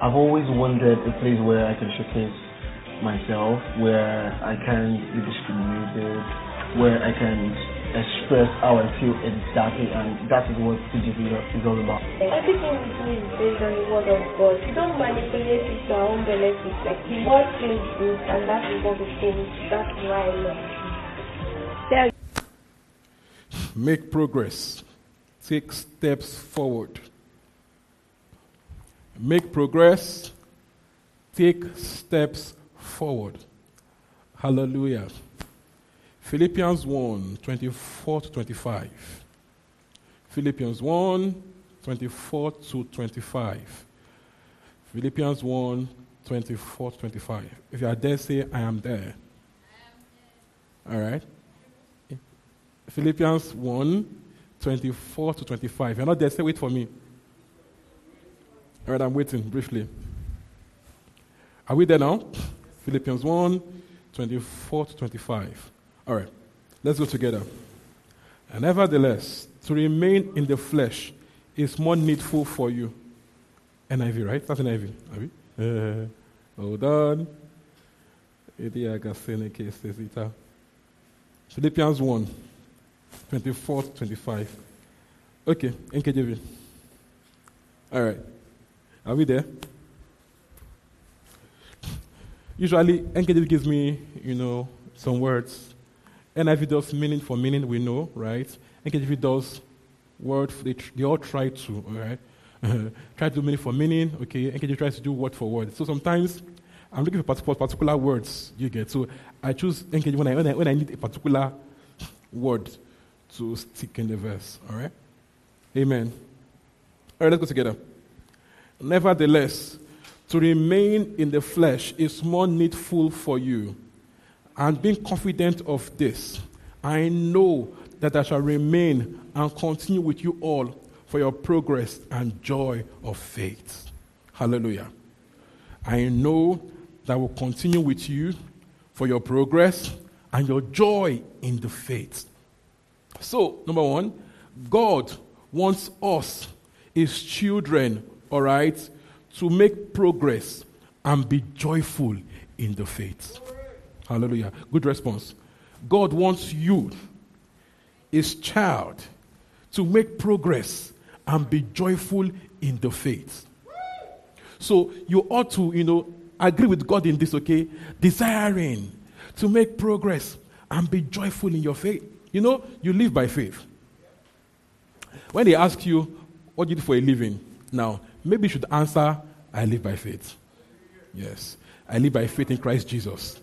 I've always wanted a place where I can showcase myself, where I can be discriminated, where I can express how I feel exactly, and that is what TGC is all about. Everything we do is based on the word of God. We don't manipulate it to our own benefit. Like the word feels good, and that is what we think. That's why I love it. Make progress. Take steps forward. Make progress. Take steps forward. Hallelujah. Philippians 1 24 to 25. Philippians 1 24 to 25. Philippians 1 24 to 25. If you are there, say, I am there. All right. Philippians 1 24 to 25. If you're not there, say, wait for me. All right, I'm waiting briefly. Are we there now? Philippians 1 24 to 25. All right, let's go together. And nevertheless, to remain in the flesh is more needful for you. NIV, right? That's NIV. Are we? Uh, hold on. Philippians 1 24 to 25. Okay, NKJV. All right. Are we there? Usually, NKJV gives me, you know, some words. NIV does meaning for meaning, we know, right? NKJV does word, they, they all try to, all right? try to do meaning for meaning, okay? NKJV tries to do word for word. So sometimes I'm looking for particular words you get. So I choose NKJV when I, when I, when I need a particular word to stick in the verse, all right? Amen. All right, let's go together. Nevertheless, to remain in the flesh is more needful for you. And being confident of this, I know that I shall remain and continue with you all for your progress and joy of faith. Hallelujah. I know that I will continue with you for your progress and your joy in the faith. So, number one, God wants us, his children, all right, to make progress and be joyful in the faith. Hallelujah. Good response. God wants you, his child, to make progress and be joyful in the faith. So you ought to, you know, agree with God in this, okay? Desiring to make progress and be joyful in your faith. You know, you live by faith. When they ask you, what do you do for a living? Now, maybe you should answer, I live by faith. Yes. I live by faith in Christ Jesus.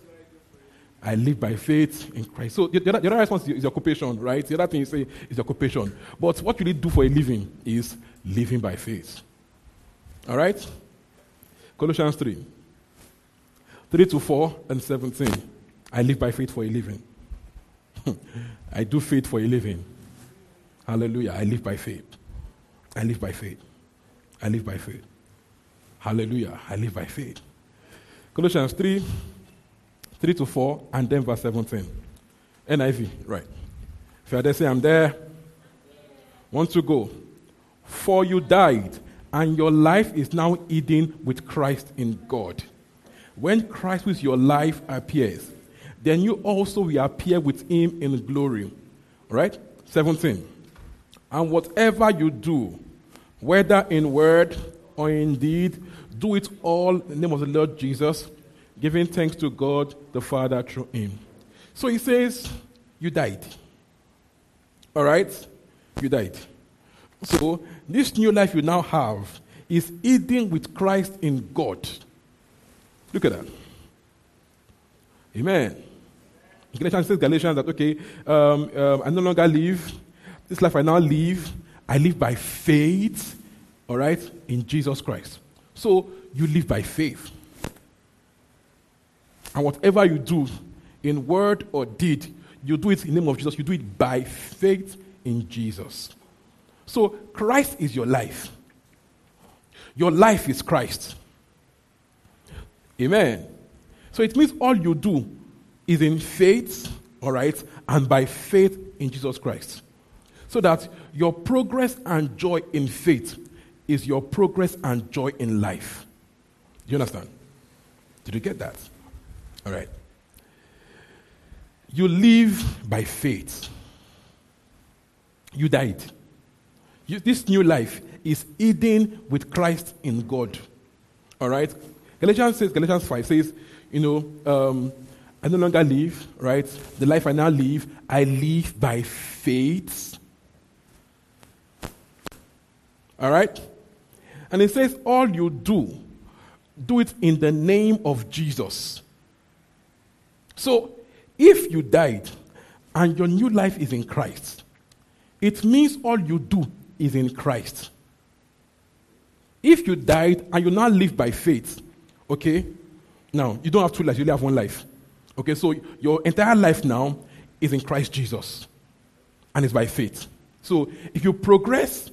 I live by faith in Christ. So the, the, other, the other response is your occupation, right? The other thing you say is your occupation. But what you need to do for a living is living by faith. All right? Colossians 3. 3 to 4 and 17. I live by faith for a living. I do faith for a living. Hallelujah. I live by faith. I live by faith. I live by faith. Hallelujah. I live by faith. Colossians 3 3 to 4, and then verse 17. NIV, right. If you are there, say, I'm there. Want to go. For you died, and your life is now hidden with Christ in God. When Christ with your life appears, then you also will appear with him in glory. Right? 17. And whatever you do, whether in word or in deed, do it all in the name of the Lord Jesus giving thanks to God the Father through him. So he says, You died. All right? You died. So this new life you now have is eating with Christ in God. Look at that. Amen. Galatians says Galatians that okay, um, um, I no longer live. This life I now live, I live by faith, all right, in Jesus Christ. So you live by faith. And whatever you do, in word or deed, you do it in the name of Jesus. You do it by faith in Jesus. So Christ is your life. Your life is Christ. Amen. So it means all you do is in faith, all right, and by faith in Jesus Christ. So that your progress and joy in faith is your progress and joy in life. Do you understand? Did you get that? All right. You live by faith. You died. You, this new life is hidden with Christ in God. All right? Galatians says, Galatians 5 says, you know, um, I no longer live, right? The life I now live, I live by faith. All right? And it says, all you do, do it in the name of Jesus. So, if you died and your new life is in Christ, it means all you do is in Christ. If you died and you now live by faith, okay? Now, you don't have two lives, you only have one life. Okay, so your entire life now is in Christ Jesus. And it's by faith. So if you progress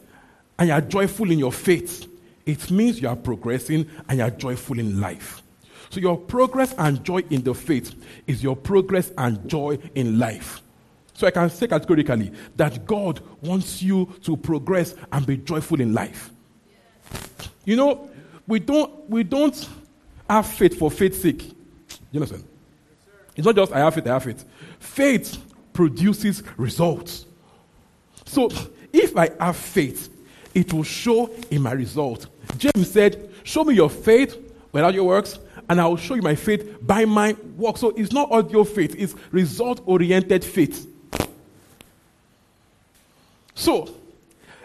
and you are joyful in your faith, it means you are progressing and you are joyful in life. So your progress and joy in the faith is your progress and joy in life. So I can say categorically that God wants you to progress and be joyful in life. You know, we don't we don't have faith for faith's sake. You understand? It's not just I have faith, I have faith. Faith produces results. So if I have faith, it will show in my result. James said, Show me your faith without your works, and I will show you my faith by my work. So it's not audio faith, it's result oriented faith. So,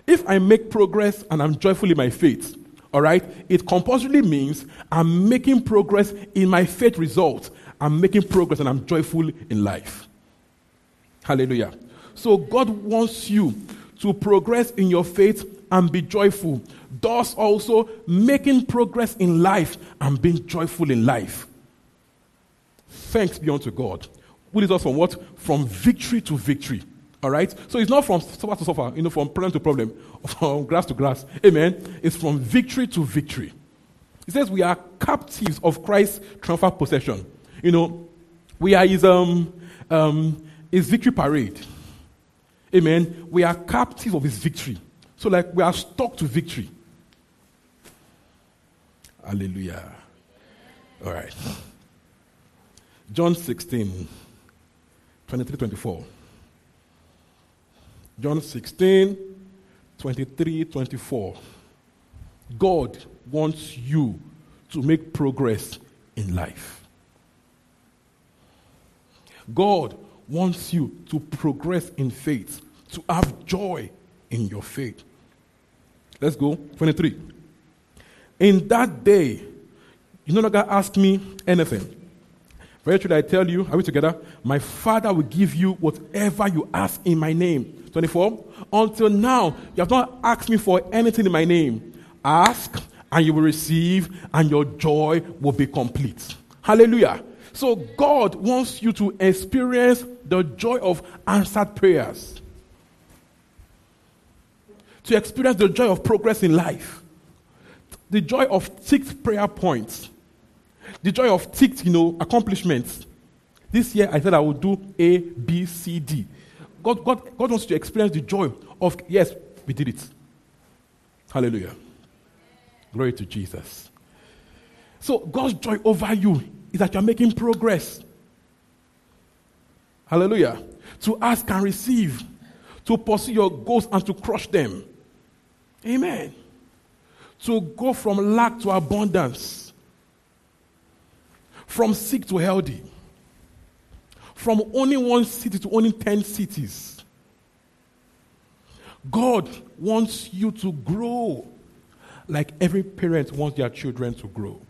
if I make progress and I'm joyful in my faith, all right, it compulsorily means I'm making progress in my faith result. I'm making progress and I'm joyful in life. Hallelujah. So, God wants you to progress in your faith and be joyful. Thus, also making progress in life and being joyful in life. Thanks be unto God. Who leads us from what? From victory to victory. All right? So it's not from suffer to suffer, you know, from problem to problem, from grass to grass. Amen. It's from victory to victory. He says we are captives of Christ's triumphal possession. You know, we are his um um his victory parade. Amen. We are captives of his victory. So like we are stuck to victory. Hallelujah. All right. John 16, 23, 24. John 16, 23, 24. God wants you to make progress in life. God wants you to progress in faith, to have joy in your faith. Let's go. 23. In that day, you no longer ask me anything. Very truly, I tell you, are we together? My Father will give you whatever you ask in my name. 24. Until now, you have not asked me for anything in my name. Ask, and you will receive, and your joy will be complete. Hallelujah. So, God wants you to experience the joy of answered prayers, to experience the joy of progress in life, the joy of ticked prayer points, the joy of ticked, you know, accomplishments. This year, I said I would do A, B, C, D. God, God, God wants to experience the joy of, yes, we did it. Hallelujah. Glory to Jesus. So, God's joy over you is that you're making progress. Hallelujah. To ask and receive, to pursue your goals and to crush them. Amen. To go from lack to abundance, from sick to healthy from owning one city to owning 10 cities. God wants you to grow like every parent wants their children to grow.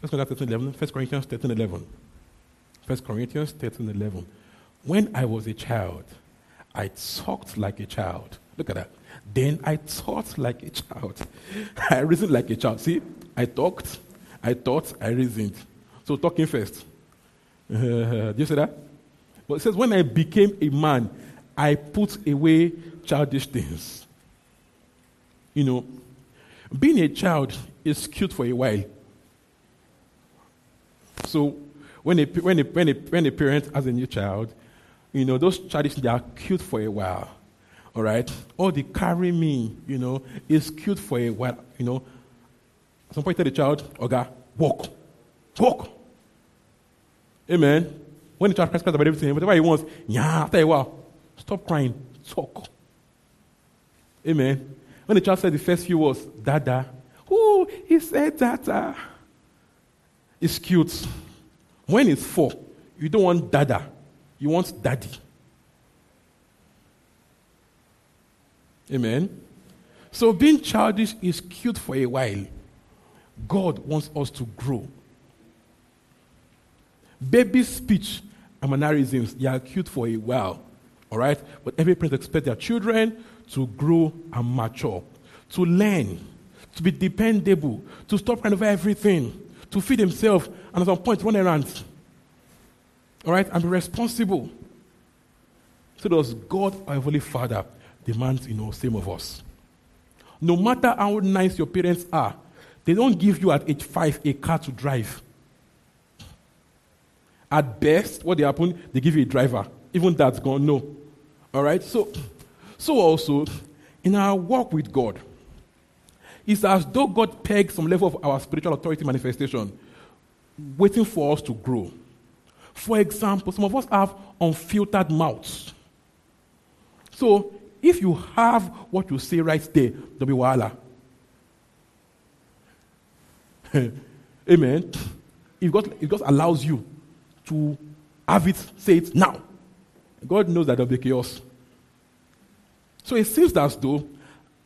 1 Corinthians 13 11. 1 Corinthians 13 11. 1 Corinthians 13 11. When I was a child, I talked like a child. Look at that. Then I thought like a child. I reasoned like a child. See, I talked, I thought, I reasoned. So talking first. do you see that? But it says, when I became a man, I put away childish things. You know, being a child is cute for a while. So when a, when a, when a, when a parent has a new child, you know, those childish they are cute for a while. All right? Or they carry me, you know, is cute for a while. You know, some point, tell the child, Oga, walk. Walk. Amen. When the child cries about everything, whatever he wants, yeah, after a while, stop crying, talk. Amen. When the child said the first few words, Dada, oh, he said Dada. It's cute. When it's four, you don't want Dada, you want Daddy. Amen. So being childish is cute for a while. God wants us to grow. Baby speech and mannerisms, they are cute for a while. All right? But every parent expects their children to grow and mature, to learn, to be dependable, to stop crying over everything, to feed themselves, and at some point run errands. All right? And be responsible. So does God, our Heavenly Father, demands, you know, same of us. No matter how nice your parents are, they don't give you at age five a car to drive. At best, what they happen, they give you a driver. Even that's gone, no. All right? So, so also, in our walk with God, it's as though God pegs some level of our spiritual authority manifestation, waiting for us to grow. For example, some of us have unfiltered mouths. So, if you have what you say right there, there'll be. Amen. If God, if God allows you to have it, say it now. God knows that there'll be chaos. So it seems as though,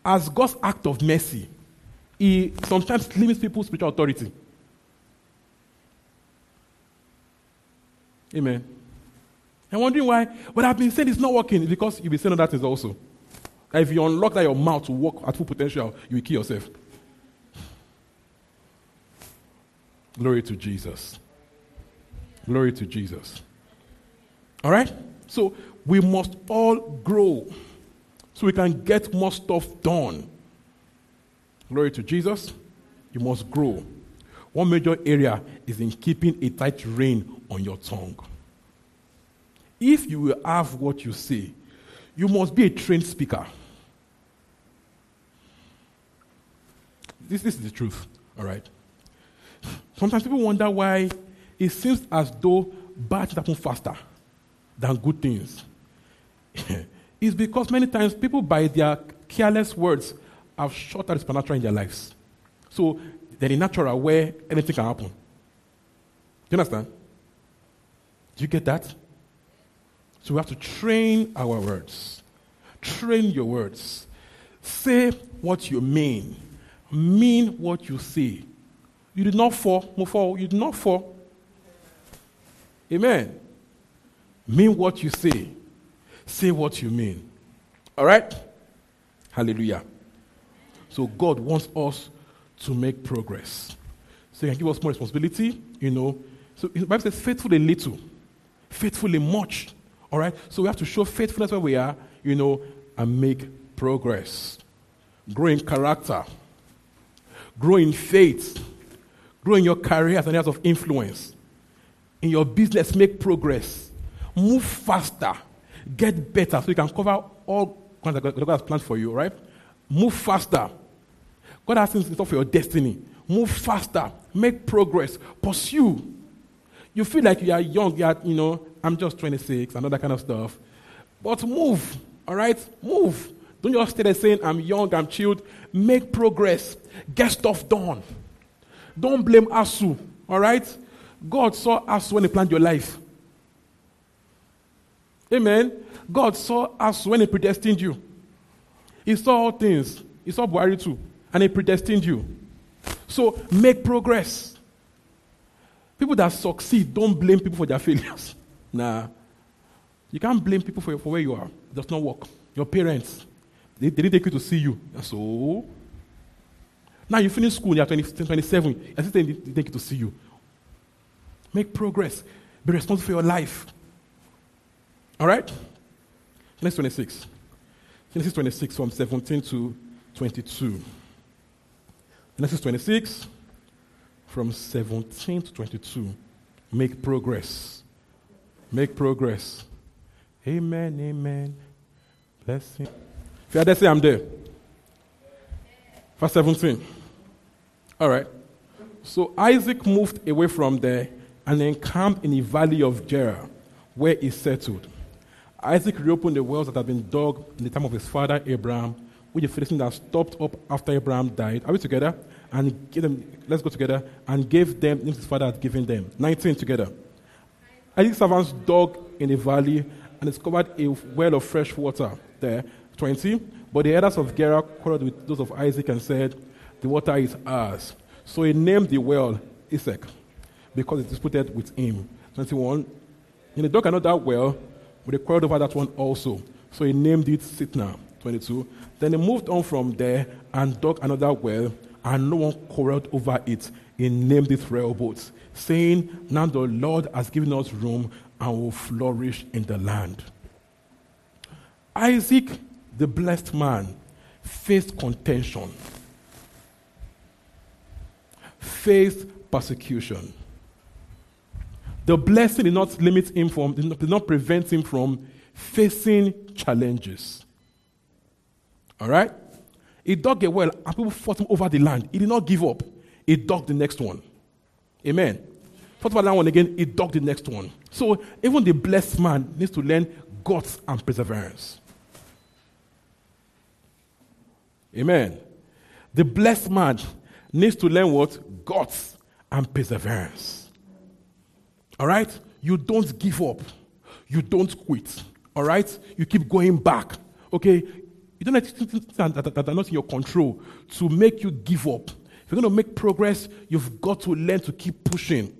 as God's act of mercy, He sometimes limits people's spiritual authority. Amen. I'm wondering why, but I've been saying it's not working because you've been saying other things also. if you unlock that your mouth to work at full potential, you will kill yourself. Glory to Jesus. Glory to Jesus. All right? So we must all grow so we can get more stuff done. Glory to Jesus. You must grow. One major area is in keeping a tight rein on your tongue. If you will have what you say, you must be a trained speaker. This, this is the truth, all right? Sometimes people wonder why it seems as though bad things happen faster than good things. it's because many times people, by their careless words, have shut out the supernatural in their lives. So they're in natural where anything can happen. Do you understand? Do you get that? So we have to train our words. Train your words. Say what you mean. Mean what you say. You did not fall, move forward. You did not fall. Amen. Mean what you say. Say what you mean. All right? Hallelujah. So God wants us to make progress. So He can give us more responsibility, you know. So the Bible says, faithful in little, faithful in much. All right? So we have to show faithfulness where we are, you know, and make progress. Grow in character. Grow in faith Grow in your career as an area of influence. In your business, make progress. Move faster. Get better so you can cover all God has planned for you, right? Move faster. God has things in store for your destiny. Move faster. Make progress. Pursue. You feel like you are young, you are, you know, I'm just 26 and all that kind of stuff. But move, all right? Move. Don't just stay there saying, I'm young, I'm chilled. Make progress. Get stuff done. Don't blame ASUU, all right? God saw ASUU when he planned your life. Amen. God saw us when he predestined you. He saw all things. He saw Buhari too. And he predestined you. So make progress. People that succeed don't blame people for their failures. Nah. You can't blame people for, for where you are. It does not work. Your parents, they, they didn't take you to see you. So now you finish school, you're 20, 27, and they take you to see you. Make progress. Be responsible for your life. All right? Next 26. Genesis 26 from 17 to 22. Genesis 26 from 17 to 22. Make progress. Make progress. Amen, amen. Blessing. If you're there, say I'm there. Verse 17. All right. So Isaac moved away from there and encamped in the valley of Gerar, where he settled. Isaac reopened the wells that had been dug in the time of his father Abraham, which the Philistines had stopped up after Abraham died. Are we together? And give them, let's go together, and gave them his father had given them. 19 together. Isaac's servants dug in the valley and discovered a well of fresh water there. 20. But the elders of Gerar quarreled with those of Isaac and said, The water is ours. So he named the well Esek because it disputed with him. 21. And they dug another well, but they quarreled over that one also. So he named it Sitnah. 22. Then he moved on from there and dug another well, and no one quarreled over it. He named it Rehoboth, saying, Now the Lord has given us room and will flourish in the land. Isaac, the blessed man, faced contention, faced persecution. The blessing did not limit him from, did not, did not prevent him from facing challenges. All right? He dug a well and people fought him over the land. He did not give up. He dug the next one. Amen. Fought over that one again, he dug the next one. So even the blessed man needs to learn guts and perseverance. Amen. The blessed man needs to learn what? Guts and perseverance. All right? You don't give up. You don't quit. All right? You keep going back. Okay? You don't let things that, that, are not in your control to make you give up. If you're going to make progress, you've got to learn to keep pushing.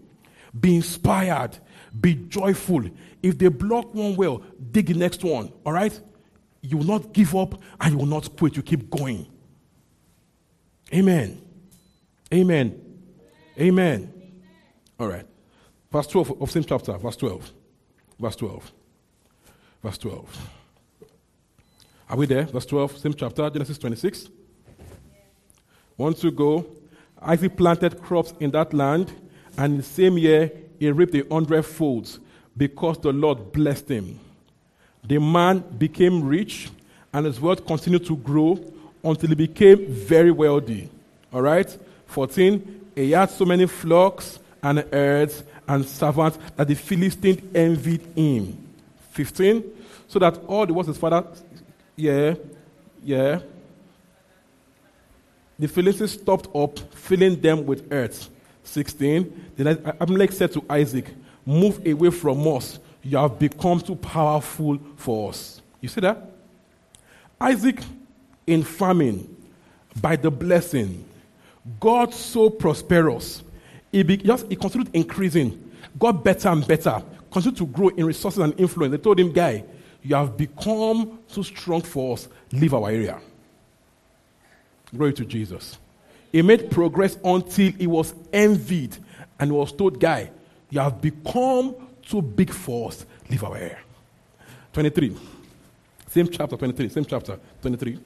Be inspired. Be joyful. If they block one well, dig the next one. All right? You will not give up and you will not quit. You keep going. Amen. Amen. Amen. All right. Verse 12 of same chapter, verse 12. Verse 12. Verse 12. Are we there? Verse 12, same chapter, Genesis 26. One to go. Isaac planted crops in that land, and in the same year he reaped a hundred folds because the Lord blessed him. The man became rich, and his wealth continued to grow until he became very wealthy. All right? 14. He had so many flocks and herds and servants that the Philistines envied him. 15. So that all the works his father, yeah, yeah, the Philistines stopped up, filling them with earth. 16. Then Abimelech said to Isaac, Move away from us. You have become too powerful for us. You see that? Isaac, in famine, by the blessing, God so prosperous he, be, just, he continued increasing, got better and better, continued to grow in resources and influence. They told him, Guy, you have become too strong for us. Leave our area. Glory to Jesus. He made progress until he was envied and was told, Guy, you have become too big for us. Leave our area. 23. Same chapter, 23. Same chapter, 23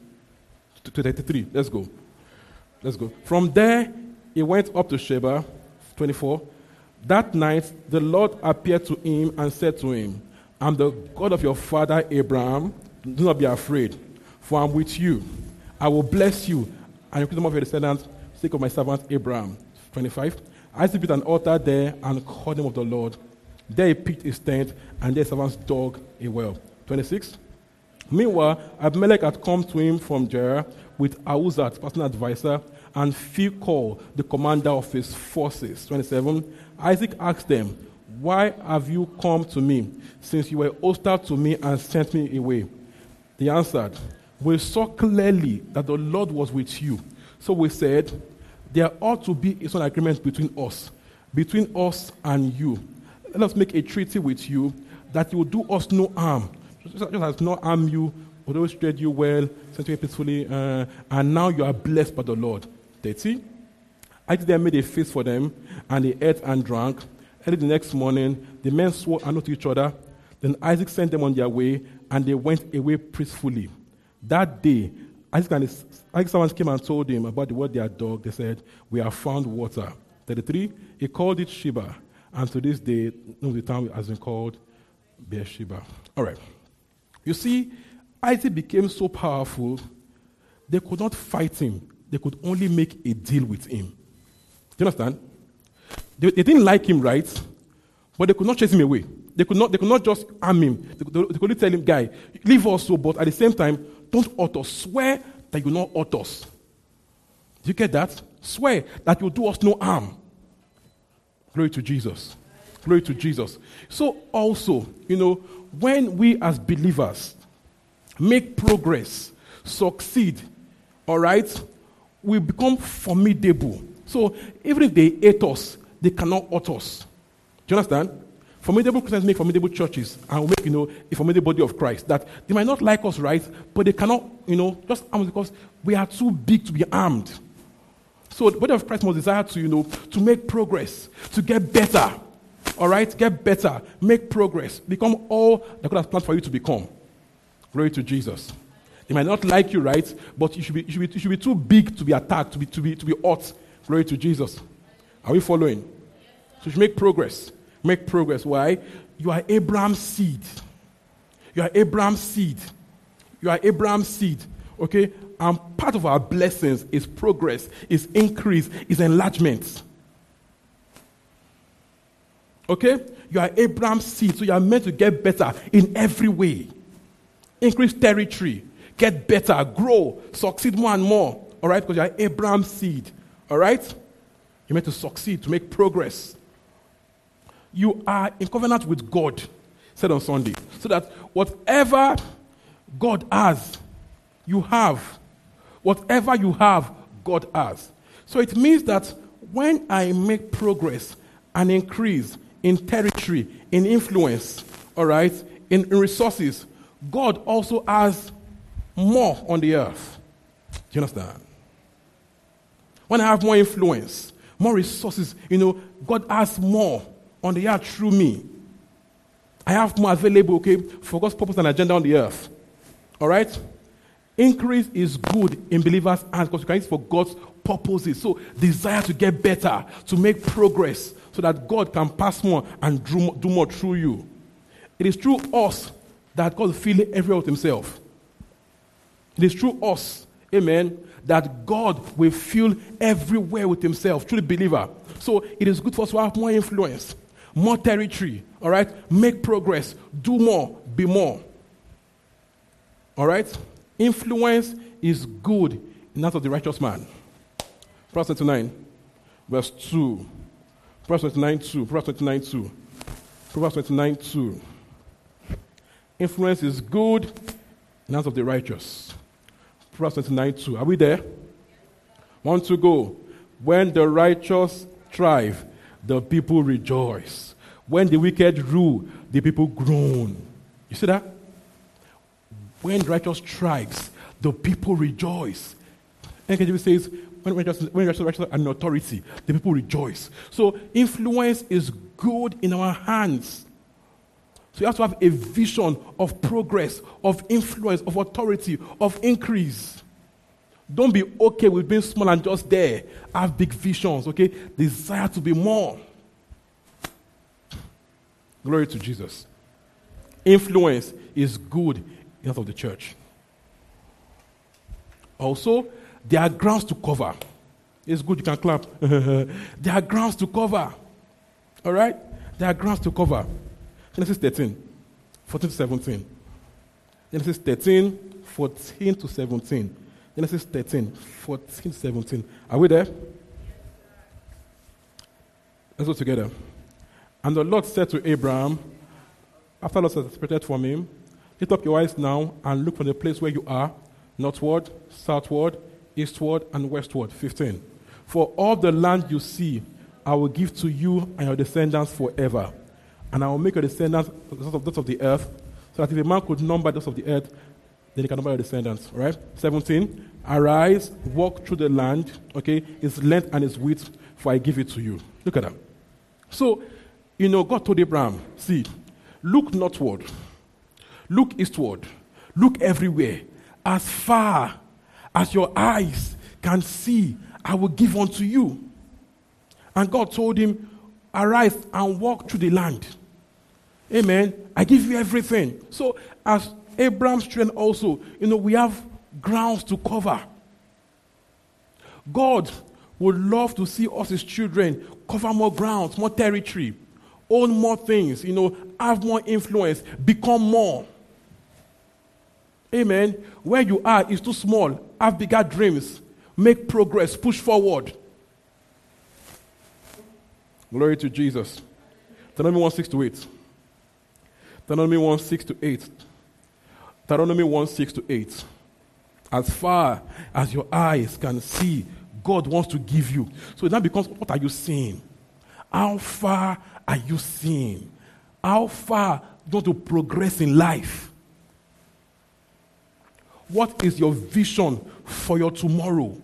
to 33. Let's go. Let's go. From there, he went up to Sheba 24. That night, the Lord appeared to him and said to him, I'm the God of your father Abraham. Do not be afraid, for I'm with you. I will bless you and the number of your descendants, sake of my servant Abraham. 25. Isaac built an altar there and called name of the Lord. There he pitched his tent, and their servants dug a well. 26. Meanwhile, Abimelech had come to him from Gerar with Ahuzzath, personal advisor, and Phicol, the commander of his forces. 27. Isaac asked them, Why have you come to me, since you were hostile to me and sent me away? They answered, We saw clearly that the Lord was with you. So we said, There ought to be an agreement between us, between us and you. Let us make a treaty with you that you will do us no harm, just as not harm you, although we treated you well, sent you peacefully, uh, and now you are blessed by the Lord. 30. I then made a feast for them, and they ate and drank. Early the next morning, the men swore an oath to each other. Then Isaac sent them on their way, and they went away peacefully. That day, Isaac and his Isaac's servants came and told him about the word they had dug. They said, We have found water. 33, he called it Sheba, and to this day, the town has been called Beersheba. All right. You see, Isaac became so powerful, they could not fight him. They could only make a deal with him. Do you understand? They, they didn't like him, right? But they could not chase him away. They could not, they could not just arm him. They could, they tell him, guy, leave us so, but at the same time, don't hurt us. Swear that you will not hurt us. Do you get that? Swear that you'll do us no harm. Glory to Jesus. Glory to Jesus. So, also, you know, when we as believers make progress, succeed, all right, we become formidable. So, even if they hate us, they cannot hurt us. Do you understand? Formidable Christians make formidable churches and make, you know, a formidable body of Christ. That they might not like us, right? But they cannot, you know, just arm because we are too big to be armed. So the body of Christ must desire to, you know, to make progress, to get better. All right? Get better, make progress, become all that God has planned for you to become. Glory to Jesus. They might not like you, right? But you should be, you should be, you should be too big to be attacked, to be, to, be, to be hot. Glory to Jesus. Are we following? So you make progress. Make progress. Why? You are Abraham's seed. You are Abraham's seed. You are Abraham's seed. Okay? And part of our blessings is progress, is increase, is enlargement. Okay? You are Abraham's seed, so you are meant to get better in every way. Increase territory, get better, grow, succeed more and more. All right? Because you are Abraham's seed. All right? You're meant to succeed, to make progress you are in covenant with God, said on Sunday, so that whatever God has, you have. Whatever you have, God has. So it means that when I make progress and increase in territory, in influence, all right, in, in resources, God also has more on the earth. Do you understand? When I have more influence, more resources, you know, God has more on the earth through me. I have more available, okay, for God's purpose and agenda on the earth. All right? Increase is good in believers' hands because you can use for God's purposes. So, desire to get better, to make progress, so that God can pass more and do more through you. It is through us that God filling everywhere with Himself. It is through us, amen, that God will fill everywhere with Himself, the believer. So, it is good for us to have more influence more territory, all right? Make progress, do more, be more. All right? Influence is good in that of the righteous man. Proverbs 29, verse 2. Proverbs 29, 2. Proverbs 29, 2. Proverbs 29, 2. Influence is good in hands of the righteous. Proverbs 29, 2. Are we there? One to go. When the righteous thrive, the people rejoice. When the wicked rule, the people groan. You see that? When righteous strikes, the people rejoice. NKJV says, when righteous, when righteous, righteous and authority, the people rejoice. So influence is good in our hands. So you have to have a vision of progress, of influence, of authority, of increase. Don't be okay with being small and just there. Have big visions, okay? Desire to be more. Glory to Jesus. Influence is good in of the church. Also, there are grounds to cover. It's good, you can clap. there are grounds to cover. All right? There are grounds to cover. Genesis 13, 14 to 17. Genesis 13, 14 to 17. Genesis 13, 14 to 17. Are we there? Let's go together. And the Lord said to Abraham, after Lot had separated from him, Lift up your eyes now and look from the place where you are, northward, southward, eastward, and westward. 15. For all the land you see, I will give to you and your descendants forever. And I will make your descendants those of the earth, so that if a man could number those of the earth, then he can number your descendants. Right? 17. Arise, walk through the land, okay, its length and its width, for I give it to you. Look at that. So You know, God told Abraham, see, look northward, look eastward, look everywhere. As far as your eyes can see, I will give unto you. And God told him, Arise and walk through the land. Amen. I give you everything. So, as Abraham's children also, you know, we have grounds to cover. God would love to see us, his children, cover more grounds, more territory, own more things, you know, have more influence, become more. Amen. Where you are is too small. Have bigger dreams. Make progress. Push forward. Glory to Jesus. Deuteronomy 1 6 to 8. Deuteronomy 1 6 to 8. Deuteronomy 1 6 to 8. As far as your eyes can see, God wants to give you. So that becomes what are you seeing? How far are you seeing? How far do you want to progress in life? What is your vision for your tomorrow?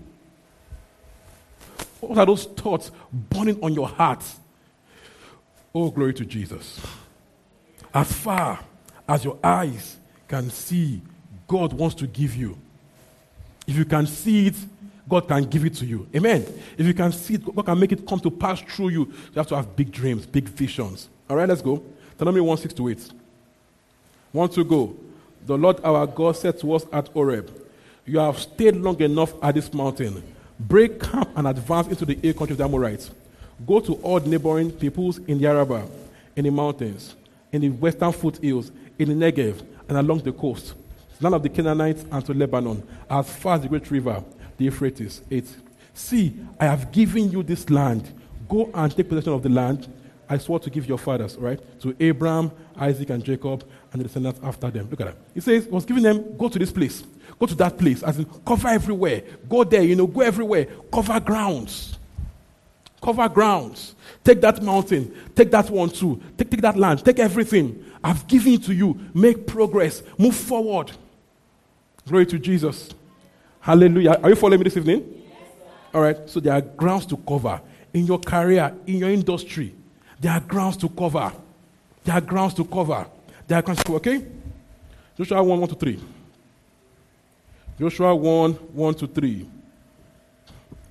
What are those thoughts burning on your heart? Oh, glory to Jesus. As far as your eyes can see, God wants to give you. If you can see it, God can give it to you. Amen. If you can see it, God can make it come to pass through you. You have to have big dreams, big visions. All right, let's go. Deuteronomy 1 6 to 8. One to go. The Lord our God said to us at Horeb, You have stayed long enough at this mountain. Break camp and advance into the hill country of the Amorites. Go to all neighboring peoples in the Arabah, in the mountains, in the western foothills, in the Negev, and along the coast, land of the Canaanites, and to Lebanon, as far as the great river, the Euphrates. 8. See, I have given you this land. Go and take possession of the land I swore to give your fathers, right? To Abraham, Isaac, and Jacob, and the descendants after them. Look at that. He says, was giving them, go to this place, go to that place, as in cover everywhere. Go there, you know, go everywhere. Cover grounds. Cover grounds. Take that mountain. Take that one too. Take, take that land. Take everything. I've given to you. Make progress. Move forward. Glory to Jesus. Hallelujah. Are you following me this evening? Yes, All right. So there are grounds to cover in your career, in your industry. There are grounds to cover. There are grounds to cover. There are grounds to cover. Okay? Joshua 1 1 to 3. Joshua 1 1 to 3.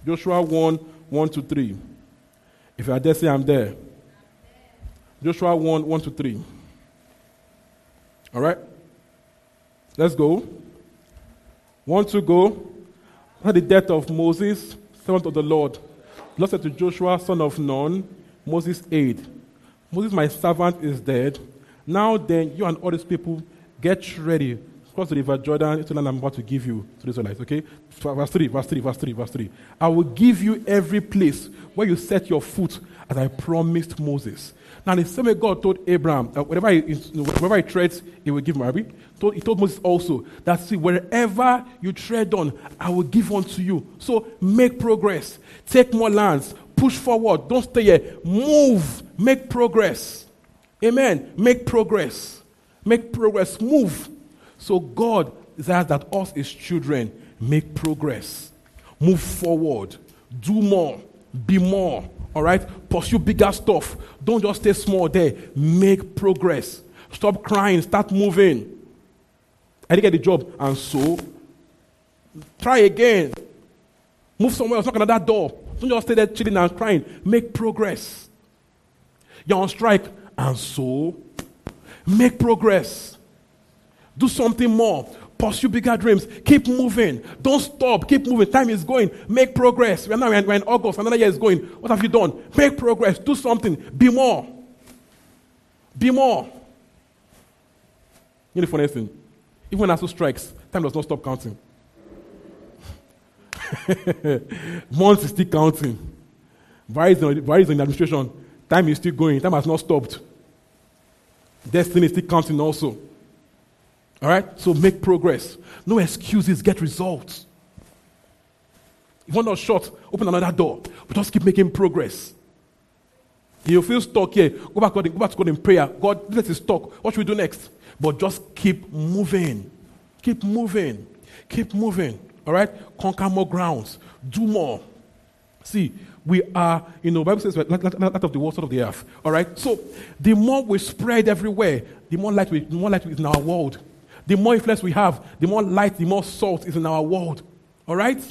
Joshua 1 1 to 3. If you are there, say I'm there. Joshua 1 1 to 3. All right? Let's go. One to go. At the death of Moses, servant of the Lord, the Lord said to Joshua, son of Nun, Moses' aide. Moses, my servant, is dead. Now then, you and all these people get ready. Cross the river Jordan the land I'm about to give you to the Israelites. Okay? Verse 3, verse 3, verse 3, verse 3. I will give you every place where you set your foot as I promised Moses. Now, the same way God told Abraham, uh, wherever, he, wherever he treads, he will give Mary. Told, he told Moses also that, see, wherever you tread on, I will give unto you. So make progress. Take more lands. Push forward. Don't stay here. Move. Make progress. Amen. Make progress. Make progress. Move. So God desires that us, His children, make progress. Move forward. Do more. Be more. All right? Pursue bigger stuff. Don't just stay small there. Make progress. Stop crying. Start moving. I didn't get the job. And so, try again. Move somewhere else. Knock that door. Don't just stay there chilling and crying. Make progress. You're on strike. And so, make progress. Do something more. Pursue bigger dreams. Keep moving. Don't stop. Keep moving. Time is going. Make progress. We're now we're in August. Another year is going. What have you done? Make progress. Do something. Be more. Be more. You know the funny thing? Even when ASUU strikes, time does not stop counting. Months is still counting. In, varies in administration. Time is still going. Time has not stopped. Destiny is still counting also. All right? So make progress. No excuses, get results. If one door shut, open another door. But just keep making progress. If You feel stuck here. Go back, God, go back to God in prayer. God, this is stuck. What should we do next? But just keep moving. Keep moving. Keep moving. All right? Conquer more grounds. Do more. See, We are, you know, Bible says, we're light of the world, salt of the earth. All right? So the more we spread everywhere, the more light, we, the more light is in our world. The more influence we have, the more light, the more salt is in our world. All right?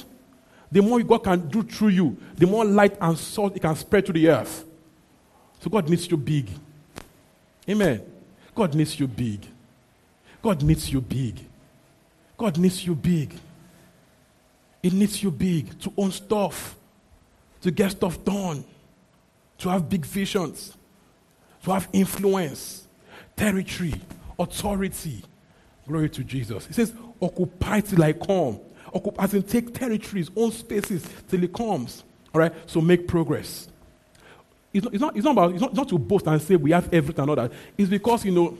The more God can do through you, the more light and salt it can spread to the earth. So God needs you big. Amen. God needs you big. God needs you big. God needs you big. It needs you big to own stuff, to get stuff done, to have big visions, to have influence, territory, authority. Glory to Jesus. He says, occupy till I come. Occupy, as in take territories, own spaces till he comes. All right? So make progress. It's not, it's not, it's not about, it's not, not to boast and say we have everything and all that. It's because, you know,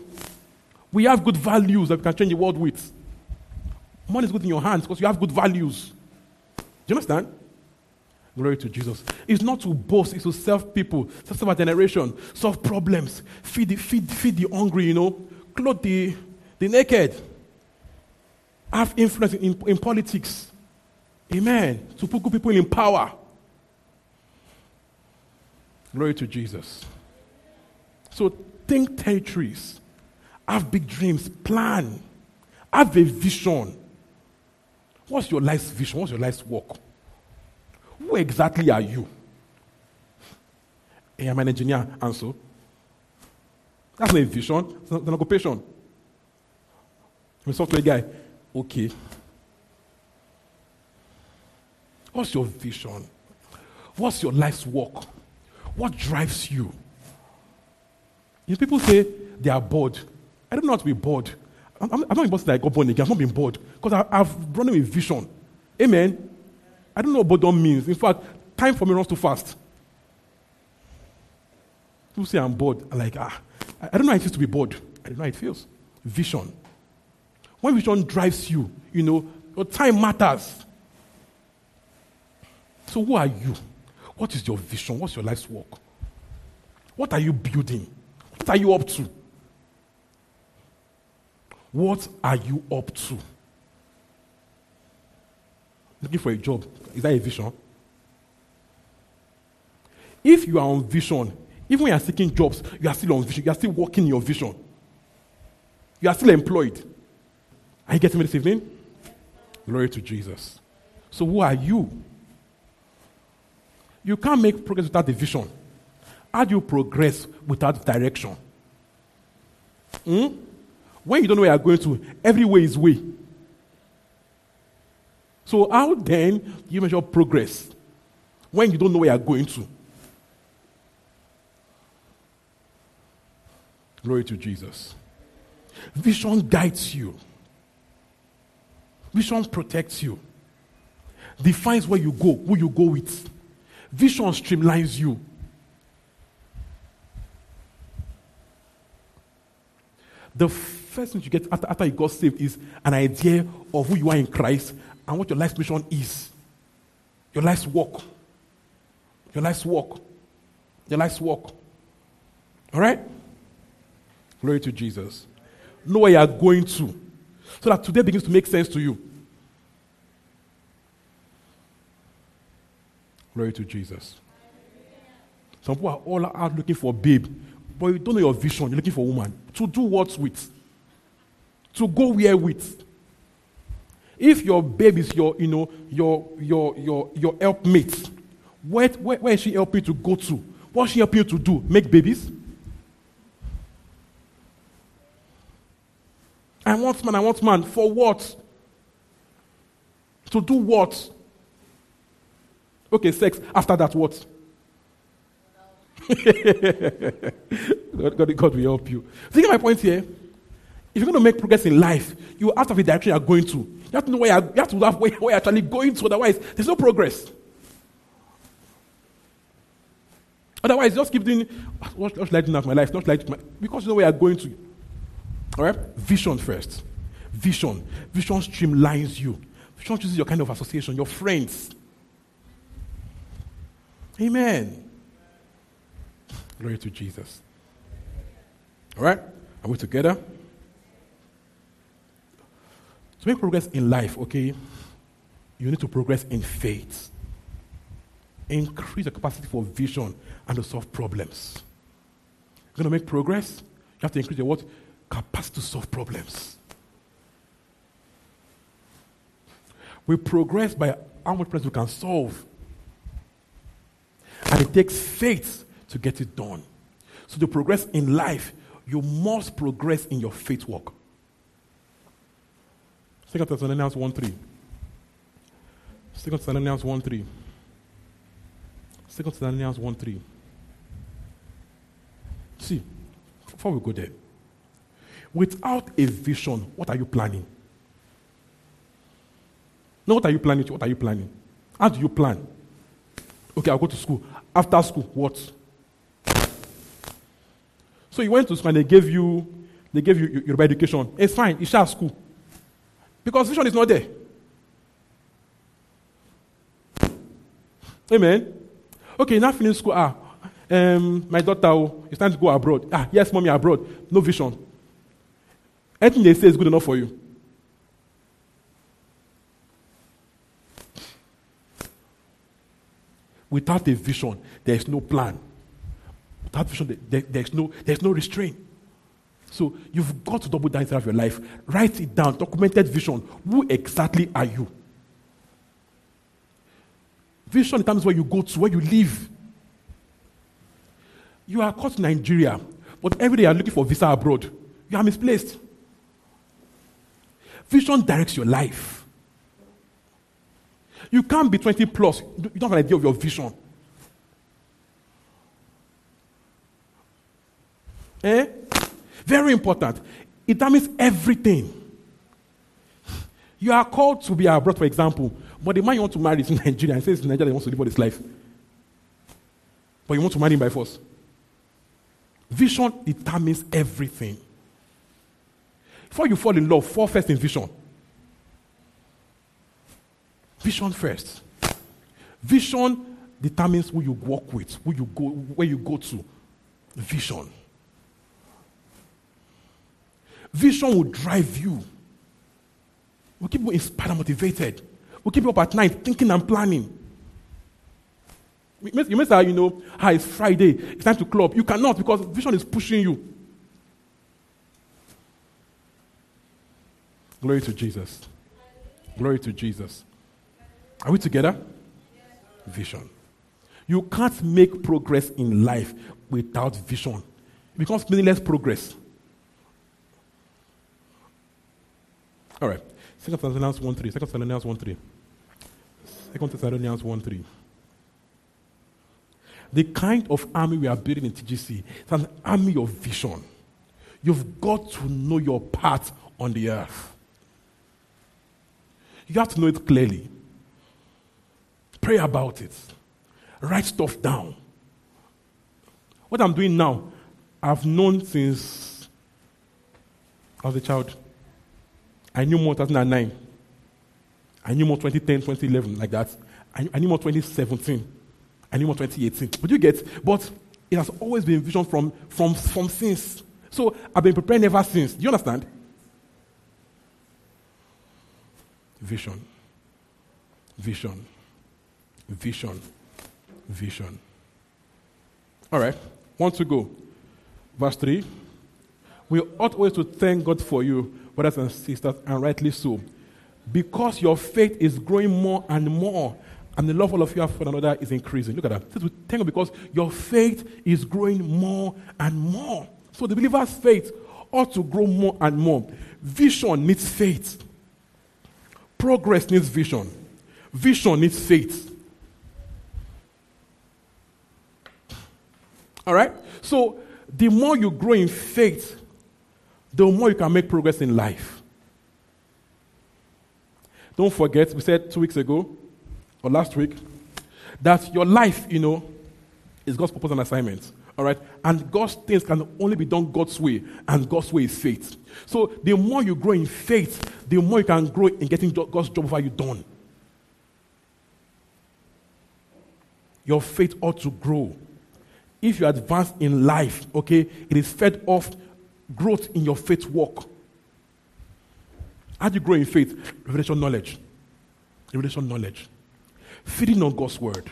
we have good values that we can change the world with. Money is good in your hands because you have good values. Do you understand? Glory to Jesus. It's not to boast, it's to serve people, serve a generation, solve problems, feed the, feed, feed the hungry, you know, clothe the, the naked, have influence in, in politics. Amen. To put good people in power. Glory to Jesus. So think territories, have big dreams, plan, have a vision. What's your life's vision? What's your life's work? Who exactly are you? Eh, I am an engineer, and so that's not a vision, it's an occupation. I'm a software guy. Okay. What's your vision? What's your life's work? What drives you? If people say they are bored. I don't know how to be bored. I'm, I'm, not about that I got born again. I've not been bored because I've run a vision. Amen. I don't know what boredom means. In fact, time for me runs too fast. People say I'm bored. I'm like, ah, I don't know how it feels to be bored. I don't know how it feels. Vision. When vision drives you, you know, your time matters. So who are you? What is your vision? What's your life's work? What are you building? What are you up to? What are you up to? Looking for a job. Is that a vision? If you are on vision, even when you are seeking jobs, you are still on vision. You are still working your vision. You are still employed. Are you getting me this evening? Glory to Jesus. So, who are you? You can't make progress without the vision. How do you progress without direction? Hmm? When you don't know where you're going to, every way is way. So, how then do you measure progress when you don't know where you're going to? Glory to Jesus. Vision guides you, vision protects you, defines where you go, who you go with. Vision streamlines you. The first thing you get after, after you got saved is an idea of who you are in Christ and what your life's mission is. Your life's work. Your life's work. Your life's work. All right? Glory to Jesus. Know where you are going to. So that today begins to make sense to you. Glory to Jesus. Some people are all out looking for a babe, but you don't know your vision. You're looking for a woman. To do what with? To go where with? If your babe is your, you know, your your your your helpmate, where, where, where is she helping you to go to? What's she helping you to do? Make babies? I want man, I want man. For what? To do what? Okay, sex. After that, what? God, God, God will help you. See my point here? If you're going to make progress in life, you have to have a direction you're going to. You have to know where you're, you have to have where, where you're actually going to. Otherwise, there's no progress. Otherwise, just keep doing what, what should I do now my life? Not like my, because you know where you're going to. All right? Vision first. Vision. Vision streamlines you. Vision chooses your kind of association, your friends. Amen. Glory to Jesus. All right? Are we together? To make progress in life, okay, you need to progress in faith. increase your capacity for vision and to solve problems. You're going to make progress, you have to increase your what? Capacity to solve problems. We progress by how much problems we can solve. And it takes faith to get it done. So to progress in life, you must progress in your faith work. Second Thessalonians 1 3. Second Thessalonians 1 3. Second Thessalonians 1 3. See, before we go there, without a vision, what are you planning? No, what are you planning? What are you planning? How do you plan? Okay, I'll go to school. After school, what? So you went to school and they gave you they gave you your education. It's fine, it's just school. Because vision is not there. Amen. Okay, now finish school. Ah, um, my daughter, oh, it's time to go abroad. Ah, yes, mommy, abroad. No vision. Anything they say is good enough for you. Without a vision, there is no plan. Without vision, there, there's, no, there's no restraint. So you've got to double down of your life. Write it down, documented vision. Who exactly are you? Vision determines where you go to, where you live. You are caught in Nigeria, but every day you are looking for visa abroad. You are misplaced. Vision directs your life. You can't be 20 plus. You don't have an idea of your vision. Eh? Very important. It determines everything. You are called to be abroad, for example, but the man you want to marry is in Nigeria and says in Nigeria he wants to live all his life. But you want to marry him by force. Vision determines everything. Before you fall in love, fall first in vision. Vision first. Vision determines who you work with, who you go, where you go to. Vision. Vision will drive you. Will keep you inspired and motivated. Will keep you up at night thinking and planning. You may say, you know, ah, it's Friday, it's time to club. You cannot because vision is pushing you. Glory to Jesus. Glory to Jesus. Are we together? Vision. You can't make progress in life without vision. It becomes meaningless progress. All right. Second Thessalonians 1 3. Second Thessalonians 1 3. Second Thessalonians 1 3. The kind of army we are building in TGC is an army of vision. You've got to know your part on the earth. You have to know it clearly. Pray about it. Write stuff down. What I'm doing now, I've known since I was a child. I knew more 2009. I knew more 2010, 2011, like that. I, I knew more 2017. I knew more 2018. But you get, but it has always been vision from, from, from since. So I've been preparing ever since. Do you understand? Vision. Vision. Vision. Vision. All right. Want to go. Verse 3. We ought always to thank God for you brothers and sisters, and rightly so. Because your faith is growing more and more, and the love all of you have for one another is increasing. Look at that. Thank you because your faith is growing more and more. So the believer's faith ought to grow more and more. Vision needs faith. Progress needs vision. Vision needs faith. All right? So the more you grow in faith, the more you can make progress in life. Don't forget, we said two weeks ago, or last week, that your life, you know, is God's purpose and assignment. All right? And God's things can only be done God's way, and God's way is faith. So the more you grow in faith, the more you can grow in getting God's job over you done. Your faith ought to grow. If you advance in life, okay, it is fed off growth in your faith walk. How do you grow in faith? Revelation knowledge. Revelation knowledge. Feeding on God's word.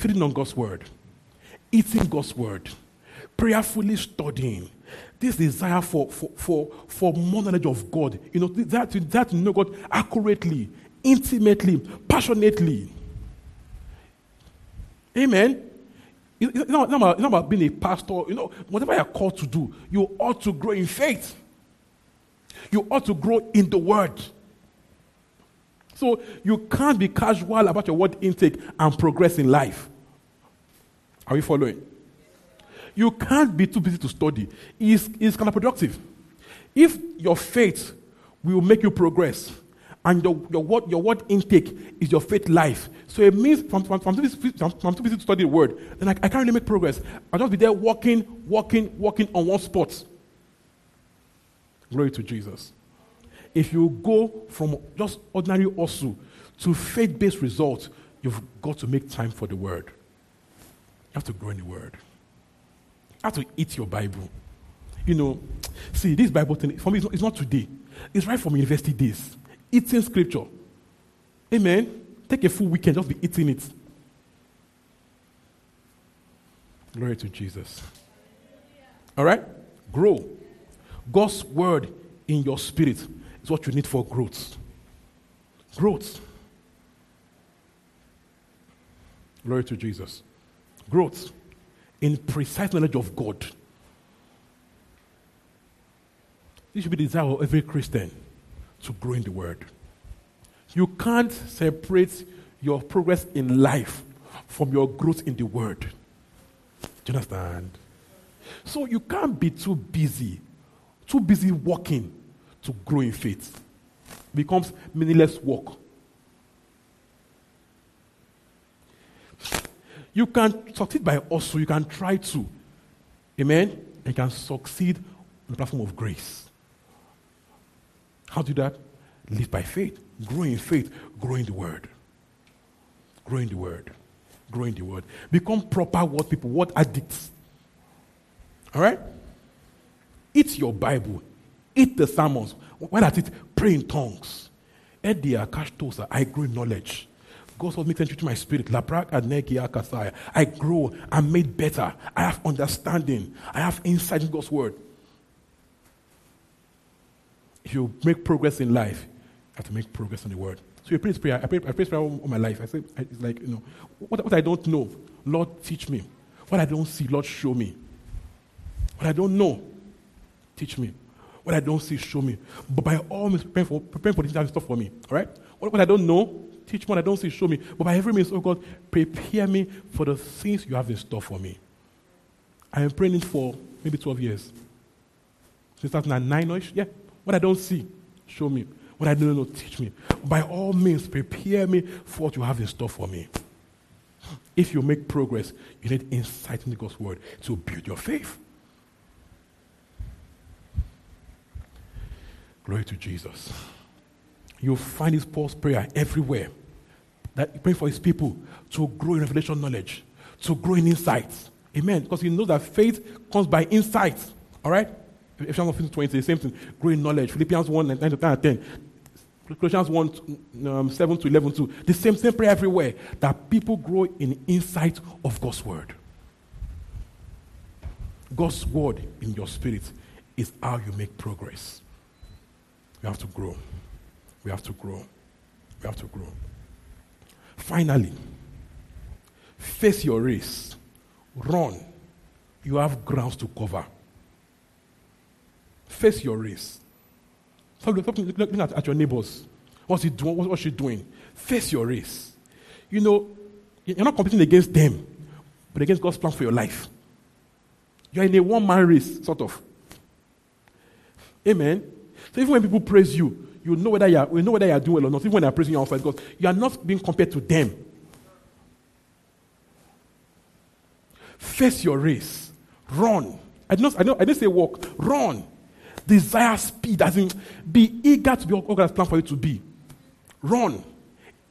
feeding on God's word, eating God's word, prayerfully studying. This desire for, for, for, for more knowledge of God, you know, that, that to know God accurately, intimately, passionately. Amen. It's not, it's, not about, being a pastor. You know, whatever you're called to do, you ought to grow in faith. You ought to grow in the word. So you can't be casual about your word intake and progress in life. Are we following? You can't be too busy to study. It's, it's counterproductive. If your faith will make you progress, and your, your, word, your word intake is your faith life. So it means from, from, from, from too busy to study the word, then I, I can't really make progress. I'll just be there walking, walking, walking on one spot. Glory to Jesus. If you go from just ordinary also to faith based results, you've got to make time for the word. You have to grow in the word. You have to eat your Bible. You know, see, this Bible thing, for me, it's not, it's not today. It's right from university days eating scripture. Amen. Take a full weekend, just be eating it. Glory to Jesus. All right? Grow. God's word in your spirit is what you need for growth. Growth. Glory to Jesus. Growth in precise knowledge of God. This should be the desire of every Christian to grow in the Word. You can't separate your progress in life from your growth in the Word. Do you understand? So you can't be too busy, too busy working to grow in faith. It becomes meaningless work. You can succeed by also, you can try to. Amen? You can succeed on the platform of grace. How do that? Live by faith. Grow in faith. Grow in the word. Grow in the word. Grow in the word. Become proper word people, word addicts. All right? Eat your Bible. Eat the sermons. Why does it? Pray in tongues. Edia kashtosa. I grow in knowledge. God was making to my spirit. I grow. I'm made better. I have understanding. I have insight in God's word if you make progress in life, you have to make progress in the word. So you pray this prayer. I pray, I pray prayer all, my life. I say, it's like, you know, what, what I don't know, Lord, teach me. What I don't see, Lord, show me. What I don't know, teach me. What I don't see, show me. But by all means, prepare for, prepare for this stuff for me. All right? What, what I don't know, teach me. What I don't see, show me. But by every means, oh God, prepare me for the things you have in store for me. I am praying for maybe 12 years. Since 2009-ish, yeah. What I don't see, show me. What I don't know, teach me. By all means, prepare me for what you have in store for me. If you make progress, you need insight into God's word to build your faith. Glory to Jesus. You'll find his Paul's prayer everywhere. That he praying for his people to grow in revelation knowledge, to grow in insight. Amen. Because he knows that faith comes by insight. All right? Ephesians 1 20, the same thing. Growing knowledge. Philippians 1 9 to 10 10. Colossians 1 um, 7 to 11 too. The same, same prayer everywhere. That people grow in insight of God's word. God's word in your spirit is how you make progress. We have to grow. We have to grow. We have to grow. Finally, face your race. Run. You have grounds to cover. Face your race. Stop looking at, at your neighbors. What's he doing? What's she doing? Face your race. You know, you're not competing against them, but against God's plan for your life. You're in a one man race, sort of. Amen. So even when people praise you, you know whether you're, you know whether you're doing well or not, even when they're praising you outside, because you are not being compared to them. Face your race. Run. I I didn't, I didn't say walk. Run. Desire speed, as in be eager to be all God's plan for you to be. Run.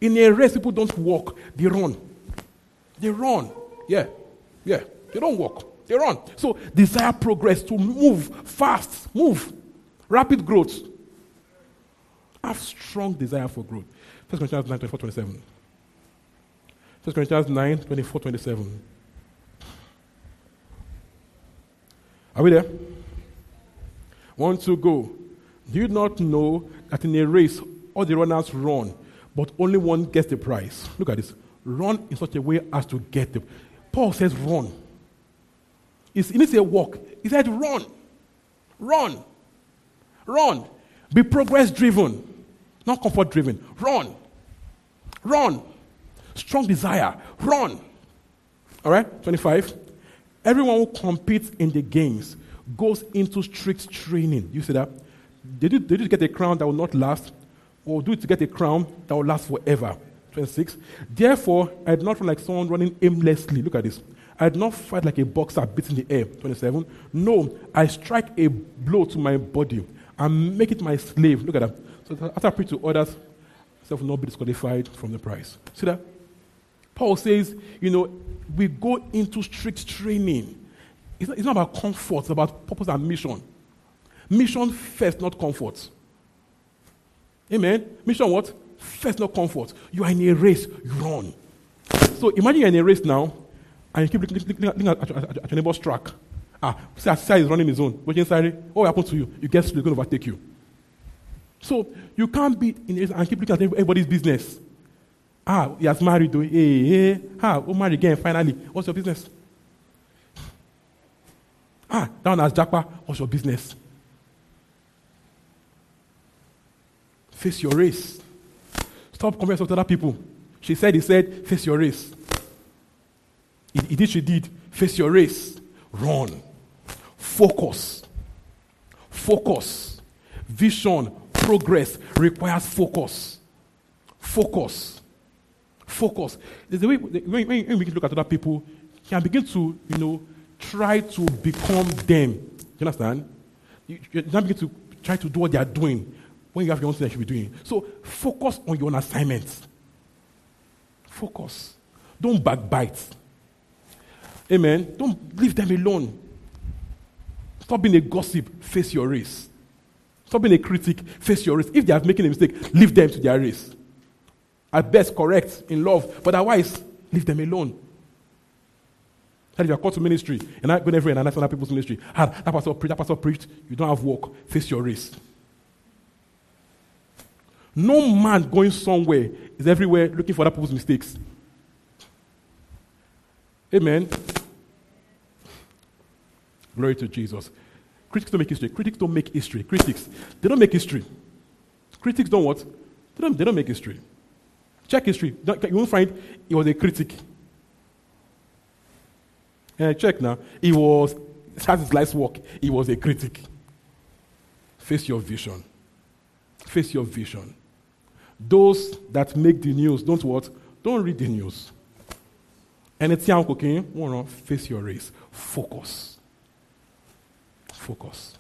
In a race, people don't walk, they run. They run. Yeah. Yeah. They don't walk. They run. So desire progress to move fast, move. Rapid growth. Have strong desire for growth. 1 Corinthians 9, 24, 27. 1 Corinthians 9, 24, 27. Are we there? One, two, go. Do you not know that in a race all the runners run, but only one gets the prize? Look at this. Run in such a way as to get the. Paul says run. he didn't say walk. He said run. Run. Run. Be progress driven, not comfort driven. Run. Run. Strong desire. Run. All right, 25. Everyone who competes in the games goes into strict training. You see that? They do, they do get a crown that will not last, or do it to get a crown that will last forever. 26. Therefore, I did not run like someone running aimlessly. Look at this. I did not fight like a boxer beating the air. 27. No, I strike a blow to my body and make it my slave. Look at that. So after I preach to others, self will not be disqualified from the prize. See that? Paul says, you know, we go into strict training. It's not, it's not about comfort, it's about purpose and mission. Mission first, not comfort. Amen. Mission what? First, not comfort. You are in a race, you run. So imagine you're in a race now, and you keep looking, looking, looking at, at, at, at, your neighbor's track. Ah, see, see is running his own. Watching inside, what will happen to you? You get slow, going to overtake you. So you can't be in race and keep looking at everybody's business. Ah, he has married. Hey, hey. Ah, oh, married again, finally. What's your business? Ah, down as Japa. What's your business? Face your race. Stop comparing with other people. She said, he said, face your race. He, he did, she did. Face your race. Run. Focus. Focus. Vision, progress requires focus. Focus. Focus. There's a way, when, when we look at other people, you can begin to, you know, try to become them. You understand? You, you begin to try to do what they are doing when you have your own thing that you should be doing. So focus on your own assignments. Focus. Don't backbite. Amen. Don't leave them alone. Stop being a gossip. Face your race. Stop being a critic. Face your race. If they are making a mistake, leave them to their race. At best, correct in love, but otherwise, leave them alone. That if you are called to ministry and I go everywhere and I people's ministry, ah, that pastor preached, that pastor preached, you don't have work. Face your race. No man going somewhere is everywhere looking for other people's mistakes. Amen. Glory to Jesus. Critics don't make history. Critics don't make history. Critics, they don't make history. Critics don't what? They don't, they don't make history. Check history. You won't find he was a critic. And check now. He was, as his life's work, he was a critic. Face your vision. Face your vision. Those that make the news, don't what? Don't read the news. Anything I'm cooking, to face your race. Focus. Focus.